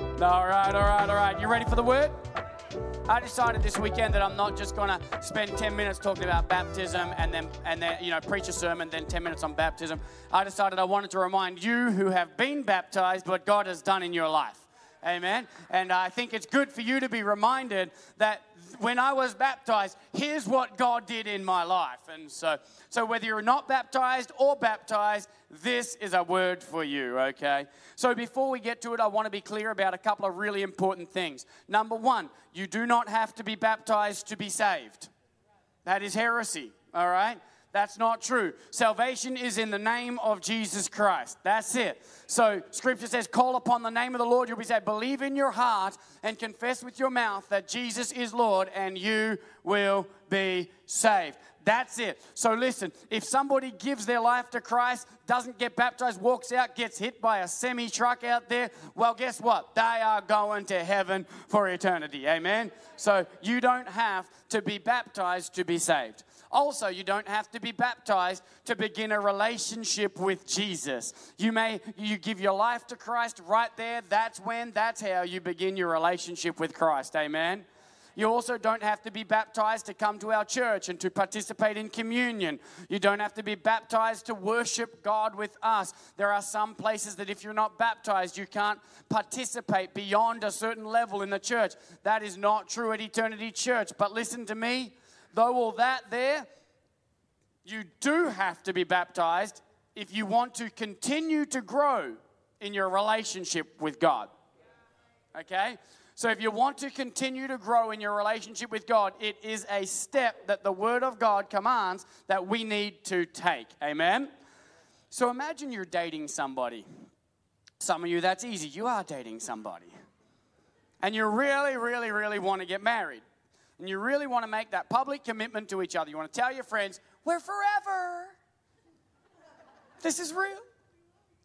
All right, all right, all right. You ready for the word? I decided this weekend that I'm not just going to spend 10 minutes talking about baptism and then and then you know preach a sermon then 10 minutes on baptism. I decided I wanted to remind you who have been baptized what God has done in your life. Amen. And I think it's good for you to be reminded that when I was baptized, here's what God did in my life. And so, so whether you're not baptized or baptized, this is a word for you, okay? So before we get to it, I want to be clear about a couple of really important things. Number one, you do not have to be baptized to be saved. That is heresy, all right? That's not true. Salvation is in the name of Jesus Christ. That's it. So, scripture says, Call upon the name of the Lord, you'll be saved. Believe in your heart and confess with your mouth that Jesus is Lord, and you will be saved. That's it. So, listen, if somebody gives their life to Christ, doesn't get baptized, walks out, gets hit by a semi truck out there, well, guess what? They are going to heaven for eternity. Amen? So, you don't have to be baptized to be saved. Also, you don't have to be baptized to begin a relationship with Jesus. You may you give your life to Christ right there. That's when, that's how you begin your relationship with Christ. Amen. You also don't have to be baptized to come to our church and to participate in communion. You don't have to be baptized to worship God with us. There are some places that if you're not baptized, you can't participate beyond a certain level in the church. That is not true at Eternity Church. But listen to me though all that there, you do have to be baptized if you want to continue to grow in your relationship with God. Okay? So, if you want to continue to grow in your relationship with God, it is a step that the Word of God commands that we need to take. Amen? So, imagine you're dating somebody. Some of you, that's easy. You are dating somebody. And you really, really, really want to get married and you really want to make that public commitment to each other, you want to tell your friends, we're forever. This is real.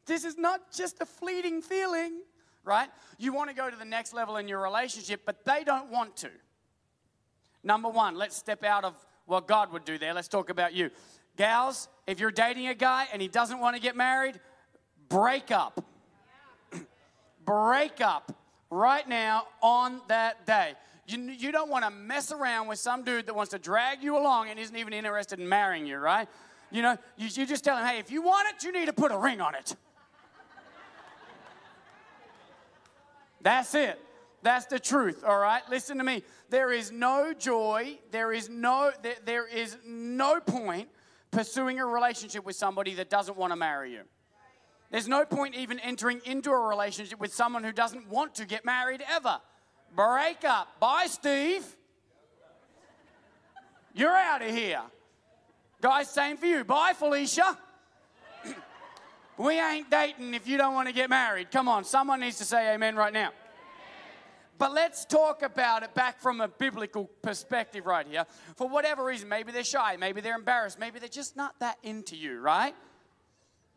This is not just a fleeting feeling, right? You want to go to the next level in your relationship, but they don't want to. Number one, let's step out of what God would do there. Let's talk about you. Gals, if you're dating a guy and he doesn't want to get married, break up. break up right now on that day. You, you don't want to mess around with some dude that wants to drag you along and isn't even interested in marrying you, right? You know, you, you just tell him, hey, if you want it, you need to put a ring on it. That's it. That's the truth, all right? Listen to me. There is no joy, there is no there, there is no point pursuing a relationship with somebody that doesn't want to marry you. There's no point even entering into a relationship with someone who doesn't want to get married ever. Break up. Bye, Steve. You're out of here. Guys, same for you. Bye, Felicia. we ain't dating if you don't want to get married. Come on, someone needs to say amen right now. But let's talk about it back from a biblical perspective right here. For whatever reason, maybe they're shy, maybe they're embarrassed, maybe they're just not that into you, right?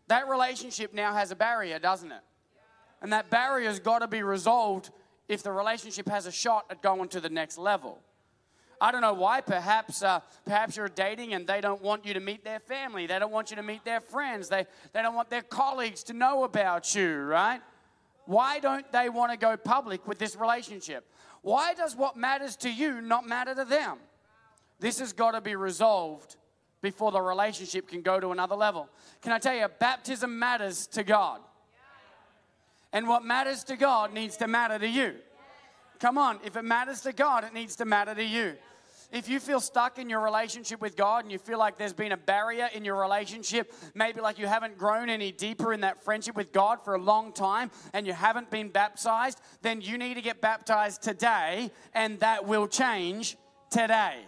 That relationship now has a barrier, doesn't it? And that barrier's got to be resolved if the relationship has a shot at going to the next level. I don't know why. Perhaps, uh, perhaps you're dating and they don't want you to meet their family. They don't want you to meet their friends. They, they don't want their colleagues to know about you, right? Why don't they want to go public with this relationship? Why does what matters to you not matter to them? This has got to be resolved before the relationship can go to another level. Can I tell you, baptism matters to God. And what matters to God needs to matter to you. Come on, if it matters to God, it needs to matter to you. If you feel stuck in your relationship with God and you feel like there's been a barrier in your relationship, maybe like you haven't grown any deeper in that friendship with God for a long time and you haven't been baptized, then you need to get baptized today and that will change today.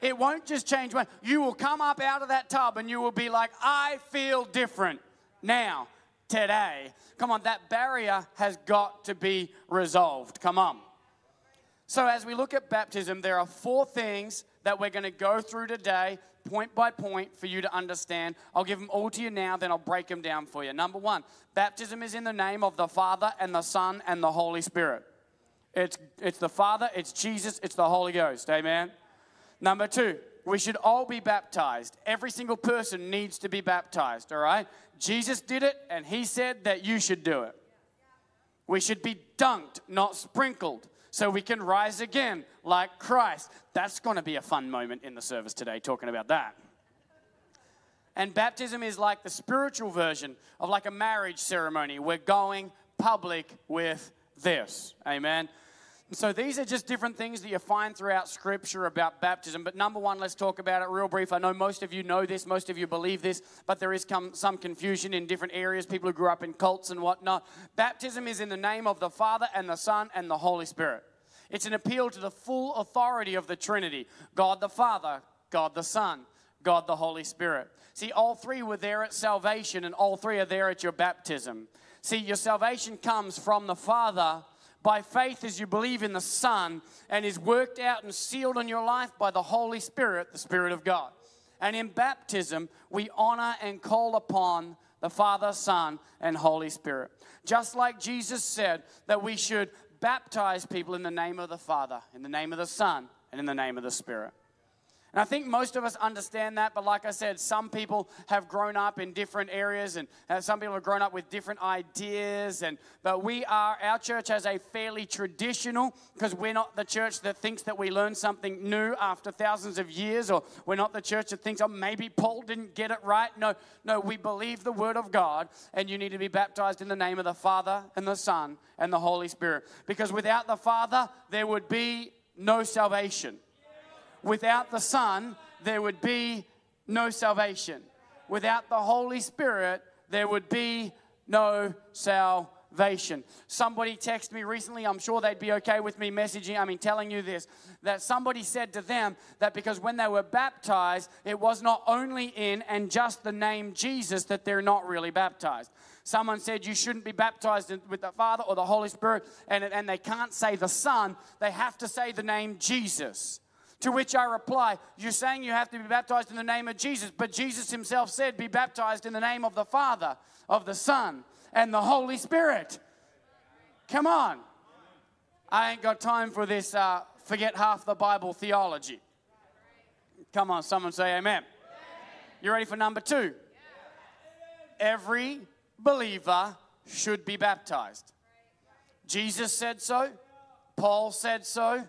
It won't just change when you will come up out of that tub and you will be like, I feel different now today. Come on, that barrier has got to be resolved. Come on. So, as we look at baptism, there are four things that we're going to go through today, point by point, for you to understand. I'll give them all to you now, then I'll break them down for you. Number one, baptism is in the name of the Father and the Son and the Holy Spirit. It's, it's the Father, it's Jesus, it's the Holy Ghost. Amen. Number two, we should all be baptized. Every single person needs to be baptized, all right? Jesus did it, and he said that you should do it. We should be dunked, not sprinkled, so we can rise again like Christ. That's going to be a fun moment in the service today, talking about that. And baptism is like the spiritual version of like a marriage ceremony. We're going public with this. Amen. So these are just different things that you find throughout Scripture about baptism. But number one, let's talk about it real brief. I know most of you know this, most of you believe this, but there is some confusion in different areas. People who grew up in cults and whatnot. Baptism is in the name of the Father and the Son and the Holy Spirit. It's an appeal to the full authority of the Trinity: God the Father, God the Son, God the Holy Spirit. See, all three were there at salvation, and all three are there at your baptism. See, your salvation comes from the Father by faith as you believe in the Son and is worked out and sealed in your life by the Holy Spirit, the Spirit of God. And in baptism, we honor and call upon the Father, Son, and Holy Spirit. Just like Jesus said that we should baptize people in the name of the Father, in the name of the Son, and in the name of the Spirit. And I think most of us understand that, but like I said, some people have grown up in different areas, and uh, some people have grown up with different ideas. And but we are our church has a fairly traditional because we're not the church that thinks that we learn something new after thousands of years, or we're not the church that thinks, oh, maybe Paul didn't get it right. No, no, we believe the word of God, and you need to be baptized in the name of the Father and the Son and the Holy Spirit. Because without the Father, there would be no salvation. Without the Son, there would be no salvation. Without the Holy Spirit, there would be no salvation. Somebody texted me recently, I'm sure they'd be okay with me messaging, I mean, telling you this, that somebody said to them that because when they were baptized, it was not only in and just the name Jesus that they're not really baptized. Someone said you shouldn't be baptized with the Father or the Holy Spirit, and, and they can't say the Son, they have to say the name Jesus. To which I reply, You're saying you have to be baptized in the name of Jesus, but Jesus himself said, Be baptized in the name of the Father, of the Son, and the Holy Spirit. Come on. I ain't got time for this uh, forget half the Bible theology. Come on, someone say amen. You ready for number two? Every believer should be baptized. Jesus said so, Paul said so,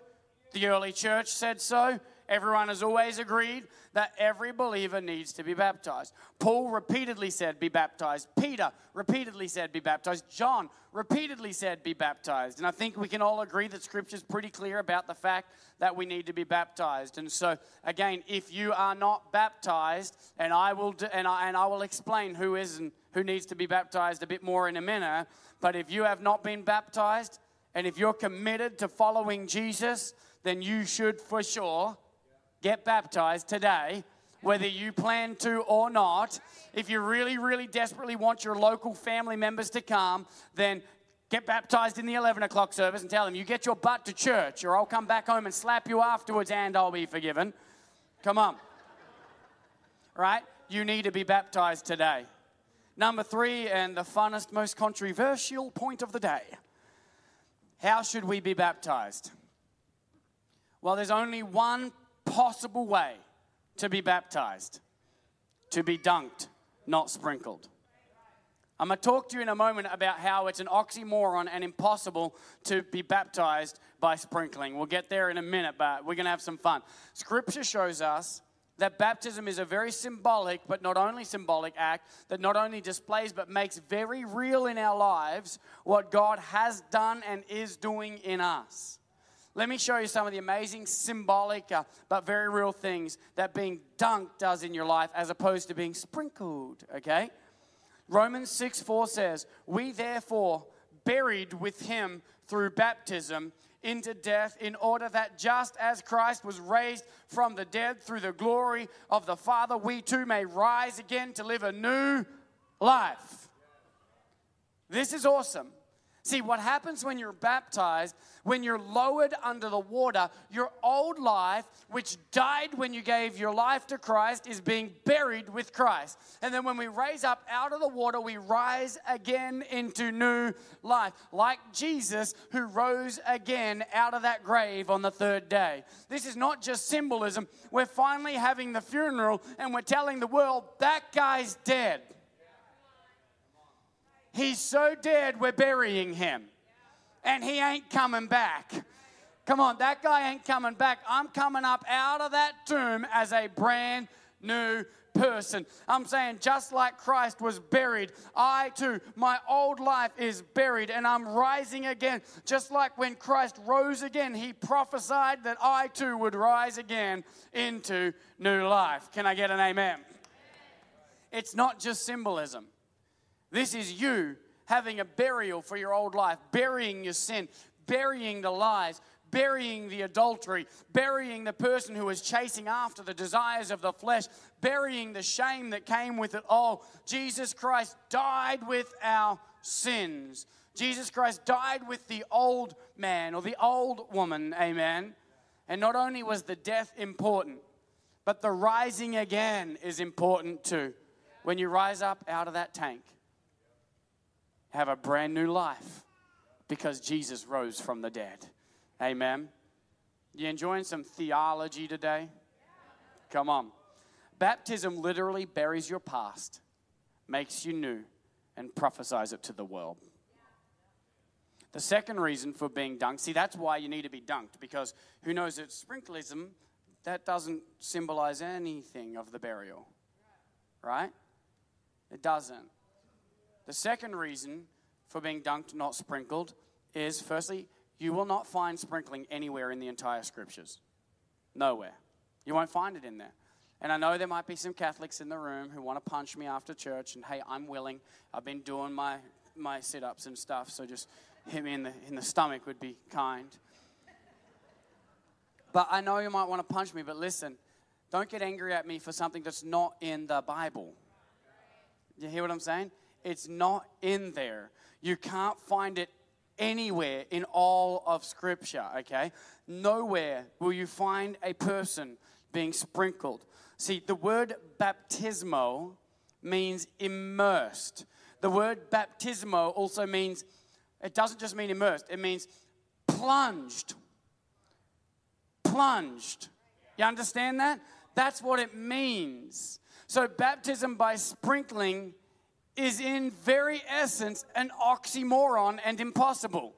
the early church said so. Everyone has always agreed that every believer needs to be baptized. Paul repeatedly said, Be baptized. Peter repeatedly said, Be baptized. John repeatedly said, Be baptized. And I think we can all agree that Scripture is pretty clear about the fact that we need to be baptized. And so, again, if you are not baptized, and I will, do, and, I, and I will explain who is and who needs to be baptized a bit more in a minute, but if you have not been baptized, and if you're committed to following Jesus, then you should for sure get baptized today, whether you plan to or not. If you really, really desperately want your local family members to come, then get baptized in the 11 o'clock service and tell them, you get your butt to church, or I'll come back home and slap you afterwards and I'll be forgiven. Come on. Right? You need to be baptized today. Number three, and the funnest, most controversial point of the day. How should we be baptized? Well, there's only one possible way to be baptized to be dunked, not sprinkled. I'm going to talk to you in a moment about how it's an oxymoron and impossible to be baptized by sprinkling. We'll get there in a minute, but we're going to have some fun. Scripture shows us that baptism is a very symbolic, but not only symbolic act that not only displays but makes very real in our lives what God has done and is doing in us. Let me show you some of the amazing symbolic uh, but very real things that being dunked does in your life as opposed to being sprinkled, okay? Romans 6 4 says, We therefore, buried with him through baptism into death, in order that just as Christ was raised from the dead through the glory of the Father, we too may rise again to live a new life. This is awesome. See, what happens when you're baptized, when you're lowered under the water, your old life, which died when you gave your life to Christ, is being buried with Christ. And then when we raise up out of the water, we rise again into new life, like Jesus who rose again out of that grave on the third day. This is not just symbolism. We're finally having the funeral and we're telling the world that guy's dead. He's so dead, we're burying him. and he ain't coming back. Come on, that guy ain't coming back. I'm coming up out of that tomb as a brand new person. I'm saying, just like Christ was buried, I too, my old life is buried and I'm rising again. Just like when Christ rose again, he prophesied that I too would rise again into new life. Can I get an amen? It's not just symbolism. This is you having a burial for your old life, burying your sin, burying the lies, burying the adultery, burying the person who was chasing after the desires of the flesh, burying the shame that came with it all. Jesus Christ died with our sins. Jesus Christ died with the old man or the old woman, amen. And not only was the death important, but the rising again is important too. When you rise up out of that tank, have a brand new life because Jesus rose from the dead. Amen. You enjoying some theology today? Come on. Baptism literally buries your past, makes you new, and prophesies it to the world. The second reason for being dunked, see, that's why you need to be dunked, because who knows that sprinklism, that doesn't symbolize anything of the burial, right? It doesn't. The second reason for being dunked, not sprinkled, is firstly, you will not find sprinkling anywhere in the entire scriptures. Nowhere. You won't find it in there. And I know there might be some Catholics in the room who want to punch me after church, and hey, I'm willing. I've been doing my, my sit ups and stuff, so just hit me in the, in the stomach would be kind. But I know you might want to punch me, but listen, don't get angry at me for something that's not in the Bible. You hear what I'm saying? It's not in there. You can't find it anywhere in all of Scripture, okay? Nowhere will you find a person being sprinkled. See, the word baptismo means immersed. The word baptismo also means, it doesn't just mean immersed, it means plunged. Plunged. You understand that? That's what it means. So, baptism by sprinkling is in very essence an oxymoron and impossible.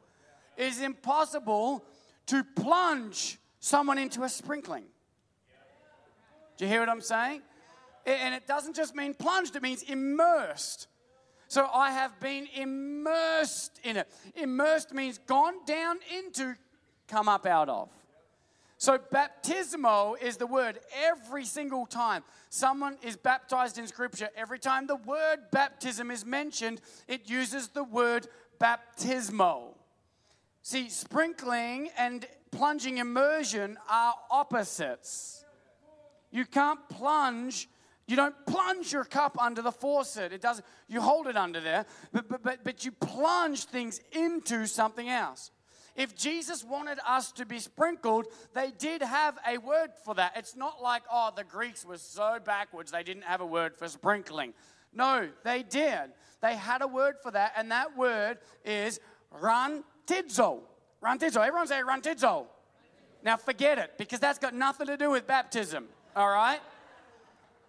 It is impossible to plunge someone into a sprinkling. Do you hear what I'm saying? And it doesn't just mean plunged, it means immersed. So I have been immersed in it. Immersed means gone down into, come up out of. So, baptismo is the word every single time someone is baptized in Scripture. Every time the word baptism is mentioned, it uses the word baptismo. See, sprinkling and plunging immersion are opposites. You can't plunge you don't plunge your cup under the faucet. It doesn't. You hold it under there, but, but, but, but you plunge things into something else. If Jesus wanted us to be sprinkled, they did have a word for that. It's not like, oh, the Greeks were so backwards they didn't have a word for sprinkling. No, they did. They had a word for that, and that word is rantidzo. Rantidzo. Everyone say rantidzo. Now forget it, because that's got nothing to do with baptism, all right?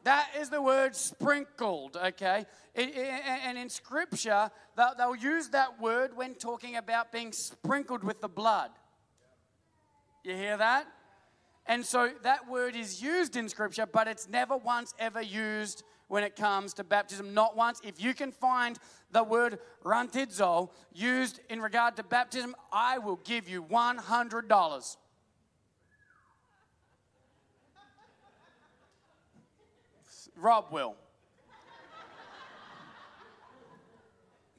That is the word sprinkled, okay? And in scripture, they'll, they'll use that word when talking about being sprinkled with the blood. You hear that? And so that word is used in scripture, but it's never once ever used when it comes to baptism. Not once. If you can find the word rantidzo used in regard to baptism, I will give you $100. Rob will.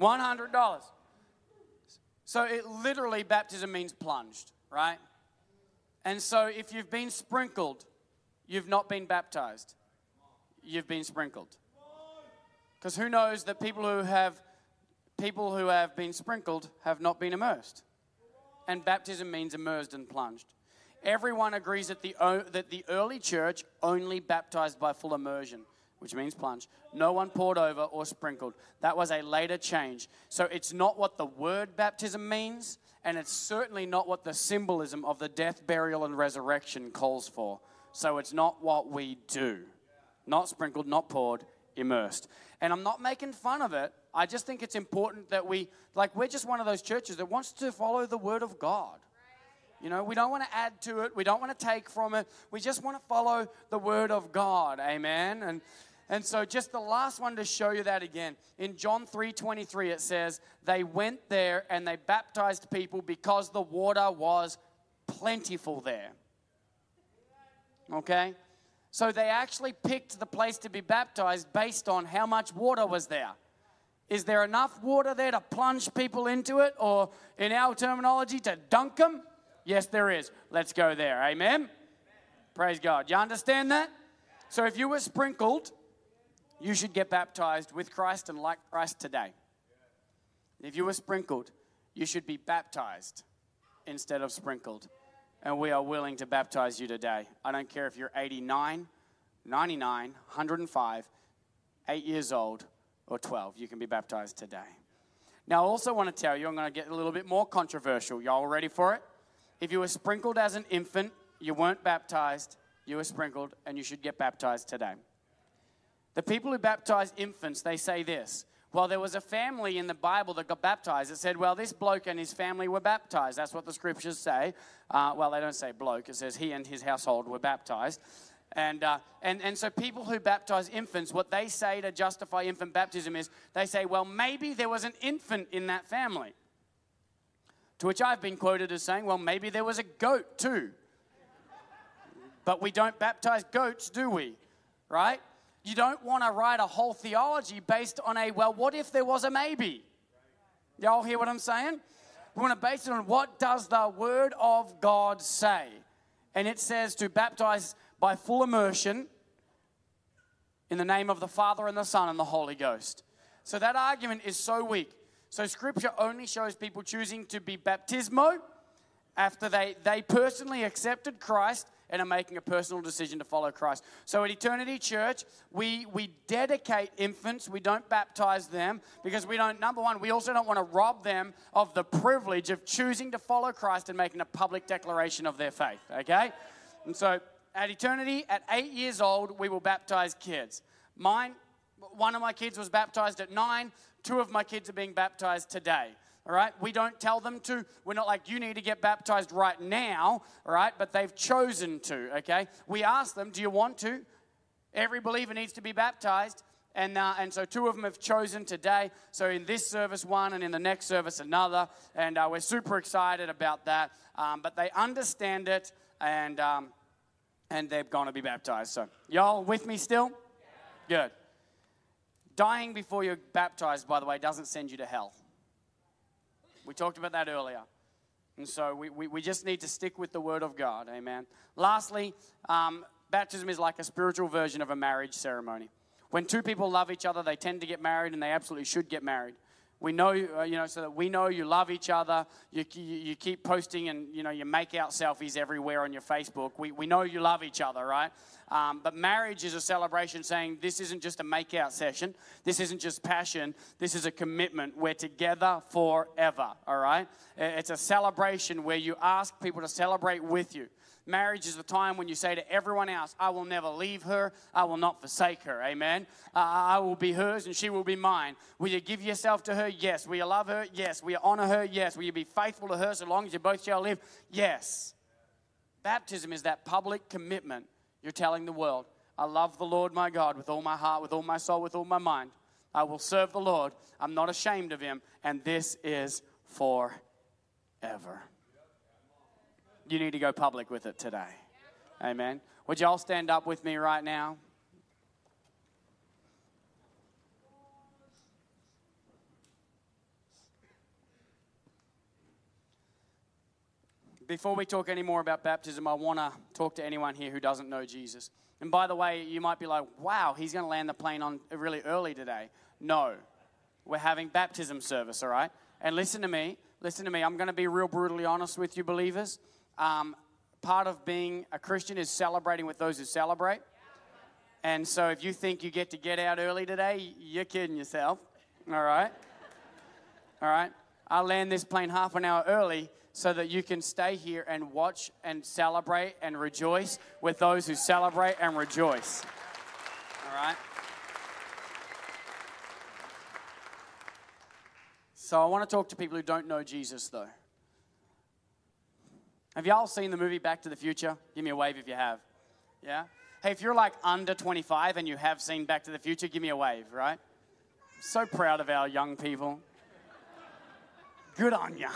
$100. So it literally, baptism means plunged, right? And so if you've been sprinkled, you've not been baptized. You've been sprinkled. Because who knows that people who have people who have been sprinkled have not been immersed. And baptism means immersed and plunged. Everyone agrees that the, that the early church only baptized by full immersion which means plunge. No one poured over or sprinkled. That was a later change. So it's not what the word baptism means, and it's certainly not what the symbolism of the death, burial, and resurrection calls for. So it's not what we do. Not sprinkled, not poured, immersed. And I'm not making fun of it. I just think it's important that we, like, we're just one of those churches that wants to follow the word of God. You know, we don't want to add to it. We don't want to take from it. We just want to follow the word of God. Amen. And and so just the last one to show you that again. In John 3:23 it says, "They went there and they baptized people because the water was plentiful there." Okay? So they actually picked the place to be baptized based on how much water was there. Is there enough water there to plunge people into it or in our terminology to dunk them? Yes, there is. Let's go there. Amen. Praise God. You understand that? So if you were sprinkled, you should get baptized with Christ and like Christ today. If you were sprinkled, you should be baptized instead of sprinkled. And we are willing to baptize you today. I don't care if you're 89, 99, 105, 8 years old, or 12. You can be baptized today. Now, I also want to tell you, I'm going to get a little bit more controversial. Y'all ready for it? If you were sprinkled as an infant, you weren't baptized, you were sprinkled, and you should get baptized today. The people who baptize infants, they say this. Well, there was a family in the Bible that got baptized. It said, well, this bloke and his family were baptized. That's what the scriptures say. Uh, well, they don't say bloke, it says he and his household were baptized. And, uh, and, and so people who baptize infants, what they say to justify infant baptism is they say, well, maybe there was an infant in that family. To which I've been quoted as saying, well, maybe there was a goat too. But we don't baptize goats, do we? Right? You don't want to write a whole theology based on a, well, what if there was a maybe? Y'all hear what I'm saying? We want to base it on what does the Word of God say? And it says to baptize by full immersion in the name of the Father and the Son and the Holy Ghost. So that argument is so weak. So scripture only shows people choosing to be baptismo after they, they personally accepted Christ and are making a personal decision to follow Christ. So at Eternity Church, we, we dedicate infants. We don't baptize them because we don't, number one, we also don't want to rob them of the privilege of choosing to follow Christ and making a public declaration of their faith, okay? And so at Eternity, at eight years old, we will baptize kids. Mine, one of my kids was baptized at nine, two of my kids are being baptized today all right? We don't tell them to. We're not like, you need to get baptized right now, all right? But they've chosen to, okay? We ask them, do you want to? Every believer needs to be baptized. And, uh, and so two of them have chosen today. So in this service, one, and in the next service, another. And uh, we're super excited about that. Um, but they understand it, and, um, and they're going to be baptized. So, y'all with me still? Good. Dying before you're baptized, by the way, doesn't send you to hell. We talked about that earlier. And so we, we, we just need to stick with the Word of God. Amen. Lastly, um, baptism is like a spiritual version of a marriage ceremony. When two people love each other, they tend to get married, and they absolutely should get married. We know, uh, you know, so that we know you love each other. You, you, you, keep posting and, you know, you make out selfies everywhere on your Facebook. We, we know you love each other, right? Um, but marriage is a celebration saying this isn't just a make out session. This isn't just passion. This is a commitment. We're together forever, all right? It's a celebration where you ask people to celebrate with you. Marriage is the time when you say to everyone else, I will never leave her, I will not forsake her. Amen. Uh, I will be hers and she will be mine. Will you give yourself to her? Yes. Will you love her? Yes. Will you honor her? Yes. Will you be faithful to her so long as you both shall live? Yes. Baptism is that public commitment you're telling the world, I love the Lord my God with all my heart, with all my soul, with all my mind. I will serve the Lord. I'm not ashamed of him, and this is forever. You need to go public with it today. Amen. Would you all stand up with me right now? Before we talk any more about baptism, I want to talk to anyone here who doesn't know Jesus. And by the way, you might be like, wow, he's going to land the plane on really early today. No, we're having baptism service, all right? And listen to me, listen to me. I'm going to be real brutally honest with you, believers. Um, part of being a Christian is celebrating with those who celebrate. And so if you think you get to get out early today, you're kidding yourself, all right? All right? I'll land this plane half an hour early so that you can stay here and watch and celebrate and rejoice with those who celebrate and rejoice. All right? So I want to talk to people who don't know Jesus, though. Have y'all seen the movie Back to the Future? Give me a wave if you have. Yeah? Hey, if you're like under 25 and you have seen Back to the Future, give me a wave, right? So proud of our young people. Good on ya.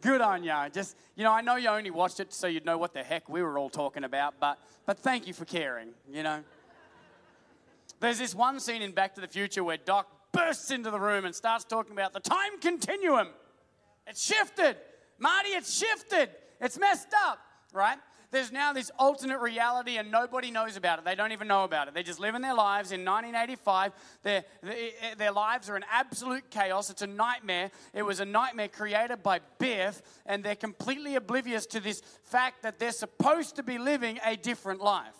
Good on ya. Just, you know, I know you only watched it so you'd know what the heck we were all talking about, but, but thank you for caring, you know. There's this one scene in Back to the Future where Doc bursts into the room and starts talking about the time continuum. It's shifted. Marty, it's shifted. It's messed up, right? There's now this alternate reality and nobody knows about it. They don't even know about it. They're just living their lives in 1985. Their, their lives are in absolute chaos. It's a nightmare. It was a nightmare created by Biff, and they're completely oblivious to this fact that they're supposed to be living a different life.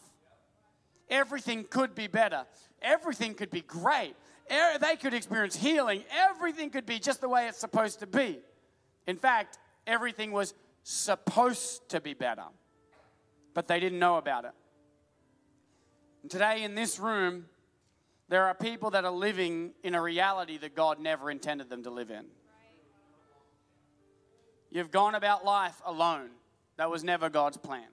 Everything could be better, everything could be great. They could experience healing. Everything could be just the way it's supposed to be. In fact, everything was supposed to be better, but they didn't know about it. And today in this room, there are people that are living in a reality that God never intended them to live in. You've gone about life alone. That was never God's plan.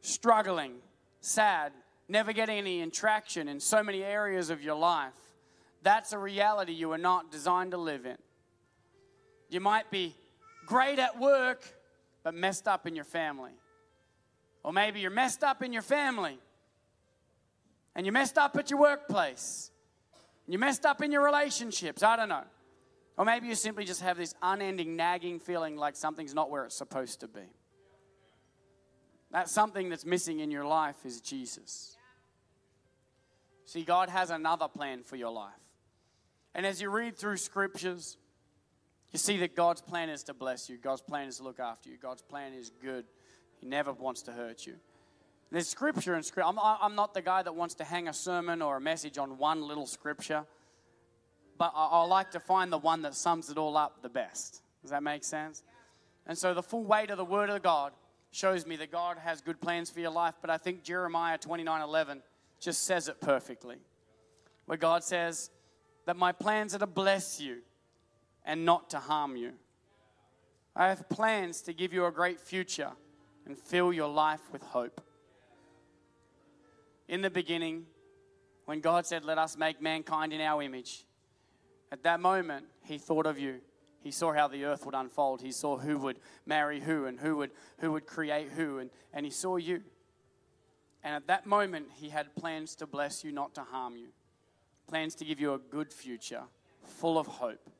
Struggling, sad, never getting any traction in so many areas of your life. That's a reality you are not designed to live in. You might be great at work, but messed up in your family. Or maybe you're messed up in your family, and you're messed up at your workplace, and you're messed up in your relationships. I don't know. Or maybe you simply just have this unending nagging feeling like something's not where it's supposed to be. That something that's missing in your life is Jesus. See, God has another plan for your life. And as you read through scriptures, you see that God's plan is to bless you, God's plan is to look after you, God's plan is good. He never wants to hurt you. There's scripture and scripture. I'm, I'm not the guy that wants to hang a sermon or a message on one little scripture, but I, I like to find the one that sums it all up the best. Does that make sense? And so the full weight of the Word of God shows me that God has good plans for your life, but I think Jeremiah 29 11 just says it perfectly. Where God says that my plans are to bless you and not to harm you. I have plans to give you a great future and fill your life with hope. In the beginning, when God said, Let us make mankind in our image, at that moment, He thought of you. He saw how the earth would unfold. He saw who would marry who and who would, who would create who, and, and He saw you. And at that moment, He had plans to bless you, not to harm you, plans to give you a good future, full of hope.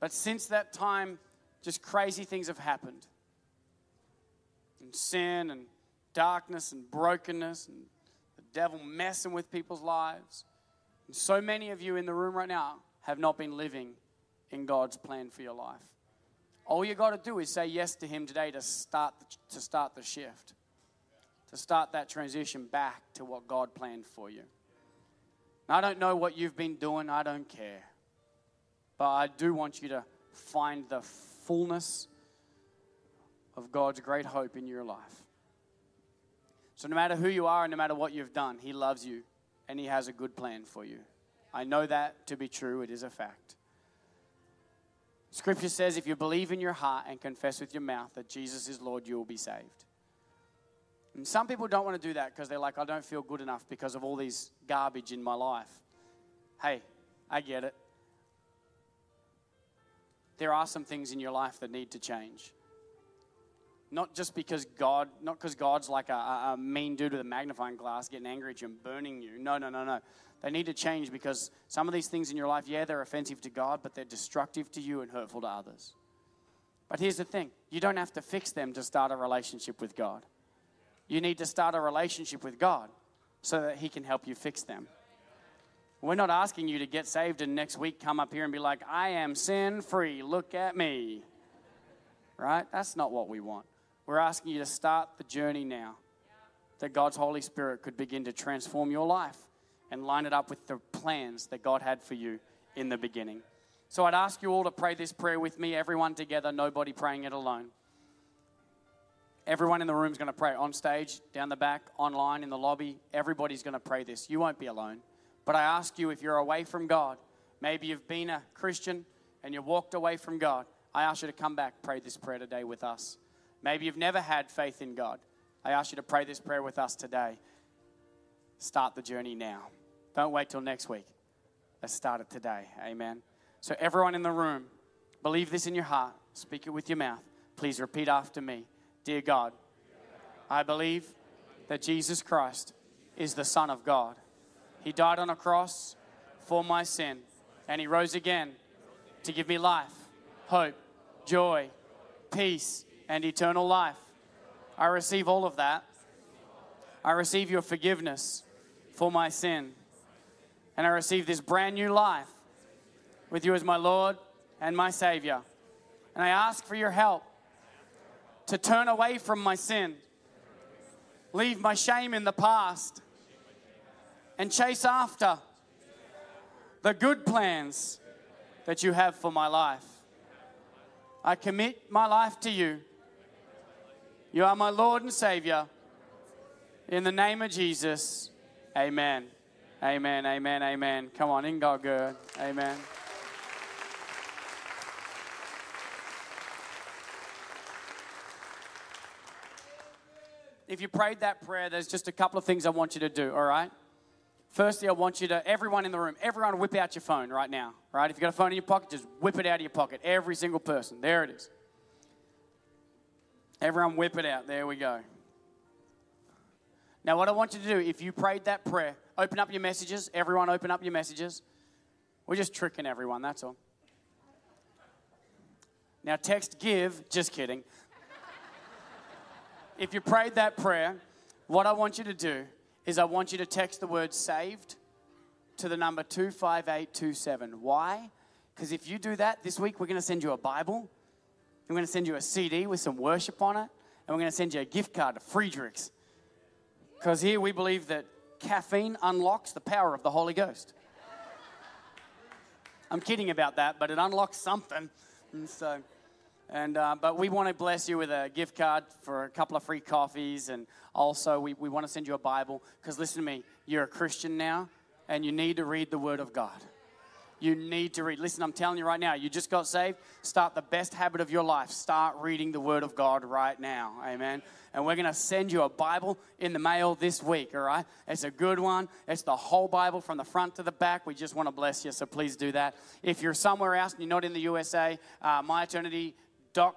But since that time, just crazy things have happened. Sin and darkness and brokenness and the devil messing with people's lives. And so many of you in the room right now have not been living in God's plan for your life. All you got to do is say yes to Him today to start the, to start the shift, to start that transition back to what God planned for you. I don't know what you've been doing. I don't care. But I do want you to find the fullness of God's great hope in your life. So, no matter who you are and no matter what you've done, He loves you and He has a good plan for you. I know that to be true, it is a fact. Scripture says if you believe in your heart and confess with your mouth that Jesus is Lord, you will be saved. And some people don't want to do that because they're like, I don't feel good enough because of all these garbage in my life. Hey, I get it there are some things in your life that need to change. Not just because God, not because God's like a, a, mean dude with a magnifying glass getting angry at you and burning you. No, no, no, no. They need to change because some of these things in your life, yeah, they're offensive to God, but they're destructive to you and hurtful to others. But here's the thing you don't have to fix them to start a relationship with God. You need to start a relationship with God so that He can help you fix them. We're not asking you to get saved and next week come up here and be like, I am sin free. Look at me. Right? That's not what we want. We're asking you to start the journey now. That God's Holy Spirit could begin to transform your life and line it up with the plans that God had for you in the beginning. So I'd ask you all to pray this prayer with me, everyone together, nobody praying it alone. Everyone in the room is going to pray on stage, down the back, online, in the lobby. Everybody's going to pray this. You won't be alone. But I ask you, if you're away from God, Maybe you've been a Christian and you walked away from God. I ask you to come back, pray this prayer today with us. Maybe you've never had faith in God. I ask you to pray this prayer with us today. Start the journey now. Don't wait till next week. Let's start it today. Amen. So, everyone in the room, believe this in your heart, speak it with your mouth. Please repeat after me Dear God, I believe that Jesus Christ is the Son of God. He died on a cross for my sin, and He rose again to give me life, hope, joy, peace, and eternal life. I receive all of that. I receive your forgiveness for my sin. And I receive this brand new life with you as my Lord and my Savior. And I ask for your help to turn away from my sin, leave my shame in the past, and chase after the good plans that you have for my life. I commit my life to you. You are my Lord and Savior. In the name of Jesus, amen. Amen, amen, amen. Come on, in God good. Amen. If you prayed that prayer, there's just a couple of things I want you to do, all right? Firstly, I want you to, everyone in the room, everyone whip out your phone right now, right? If you've got a phone in your pocket, just whip it out of your pocket. Every single person. There it is. Everyone whip it out. There we go. Now, what I want you to do, if you prayed that prayer, open up your messages. Everyone, open up your messages. We're just tricking everyone, that's all. Now, text give, just kidding. if you prayed that prayer, what I want you to do is I want you to text the word saved to the number 25827. Why? Because if you do that this week, we're going to send you a Bible. We're going to send you a CD with some worship on it. And we're going to send you a gift card to Friedrichs. Because here we believe that caffeine unlocks the power of the Holy Ghost. I'm kidding about that, but it unlocks something. And so. And, uh, but we want to bless you with a gift card for a couple of free coffees. And also, we, we want to send you a Bible. Because listen to me, you're a Christian now, and you need to read the Word of God. You need to read. Listen, I'm telling you right now, you just got saved. Start the best habit of your life. Start reading the Word of God right now. Amen. And we're going to send you a Bible in the mail this week, all right? It's a good one. It's the whole Bible from the front to the back. We just want to bless you, so please do that. If you're somewhere else and you're not in the USA, uh, My Eternity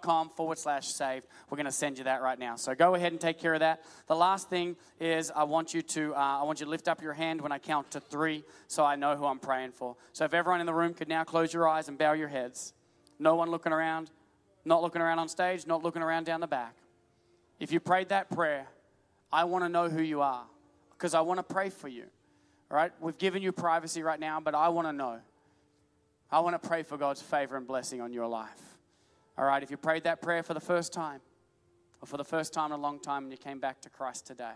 com forward slash saved. We're going to send you that right now. So go ahead and take care of that. The last thing is I want you to uh, I want you to lift up your hand when I count to three, so I know who I'm praying for. So if everyone in the room could now close your eyes and bow your heads, no one looking around, not looking around on stage, not looking around down the back. If you prayed that prayer, I want to know who you are because I want to pray for you. All right, we've given you privacy right now, but I want to know. I want to pray for God's favor and blessing on your life. All right, if you prayed that prayer for the first time, or for the first time in a long time, and you came back to Christ today,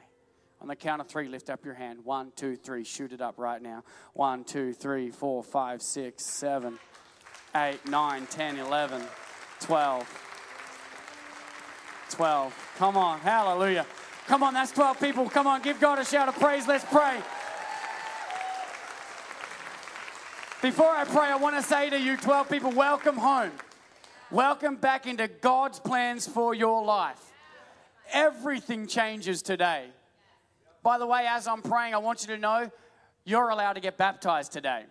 on the count of three, lift up your hand. One, two, three. Shoot it up right now. One, two, three, four, five, six, seven, eight, nine, ten, eleven, twelve. 12. Come on. Hallelujah. Come on, that's 12 people. Come on, give God a shout of praise. Let's pray. Before I pray, I want to say to you, 12 people, welcome home. Welcome back into God's plans for your life. Everything changes today. By the way, as I'm praying, I want you to know you're allowed to get baptized today.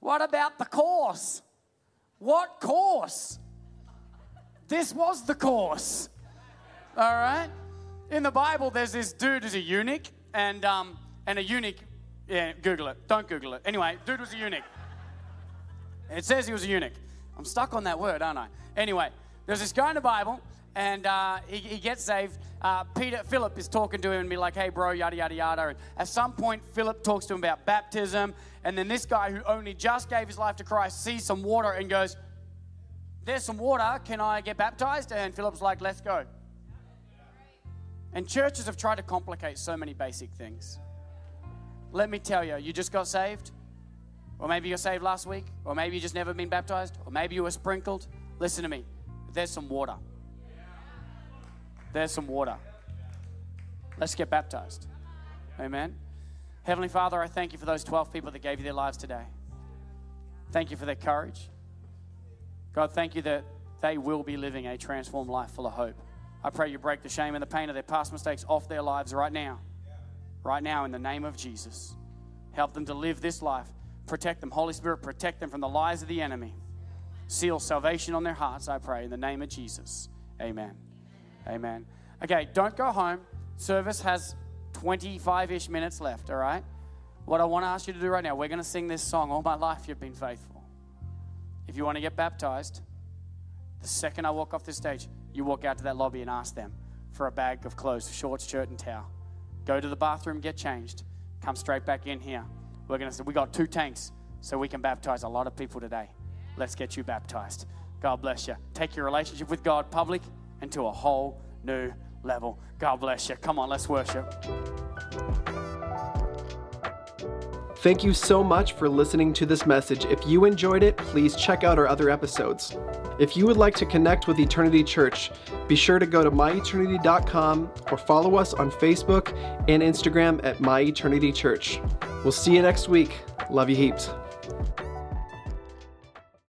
What about the course? What course? This was the course. All right? In the Bible, there's this dude who's a eunuch, and, um, and a eunuch, yeah, Google it. Don't Google it. Anyway, dude was a eunuch. It says he was a eunuch. I'm stuck on that word, aren't I? Anyway, there's this guy in the Bible, and uh, he, he, gets saved. Uh, Peter, Philip is talking to him and be like, hey, bro, yada, yada, yada. And at some point, Philip talks to him about baptism. And then this guy who only just gave his life to Christ sees some water and goes, there's some water. Can I get baptized? And Philip's like, let's go. And churches have tried to complicate so many basic things. Let me tell you, you just got saved. Or maybe you're saved last week, or maybe you just never been baptized, or maybe you were sprinkled. Listen to me. There's some water. There's some water. Let's get baptized. Amen. Heavenly Father, I thank you for those 12 people that gave you their lives today. Thank you for their courage. God, thank you that they will be living a transformed life full of hope. I pray you break the shame and the pain of their past mistakes off their lives right now. Right now, in the name of Jesus. Help them to live this life. Protect them. Holy Spirit, protect them from the lies of the enemy. Seal salvation on their hearts, I pray, in the name of Jesus. Amen. Amen. Okay, don't go home. Service has 25 ish minutes left, all right? What I want to ask you to do right now, we're going to sing this song, All My Life You've Been Faithful. If you want to get baptized, the second I walk off this stage, you walk out to that lobby and ask them for a bag of clothes, shorts, shirt, and towel. Go to the bathroom, get changed, come straight back in here. We're going to say, we got two tanks, so we can baptize a lot of people today. Let's get you baptized. God bless you. Take your relationship with God public and to a whole new level. God bless you. Come on, let's worship. Thank you so much for listening to this message. If you enjoyed it, please check out our other episodes. If you would like to connect with Eternity Church, be sure to go to myeternity.com or follow us on Facebook and Instagram at myeternity church. We'll see you next week. Love you heaps.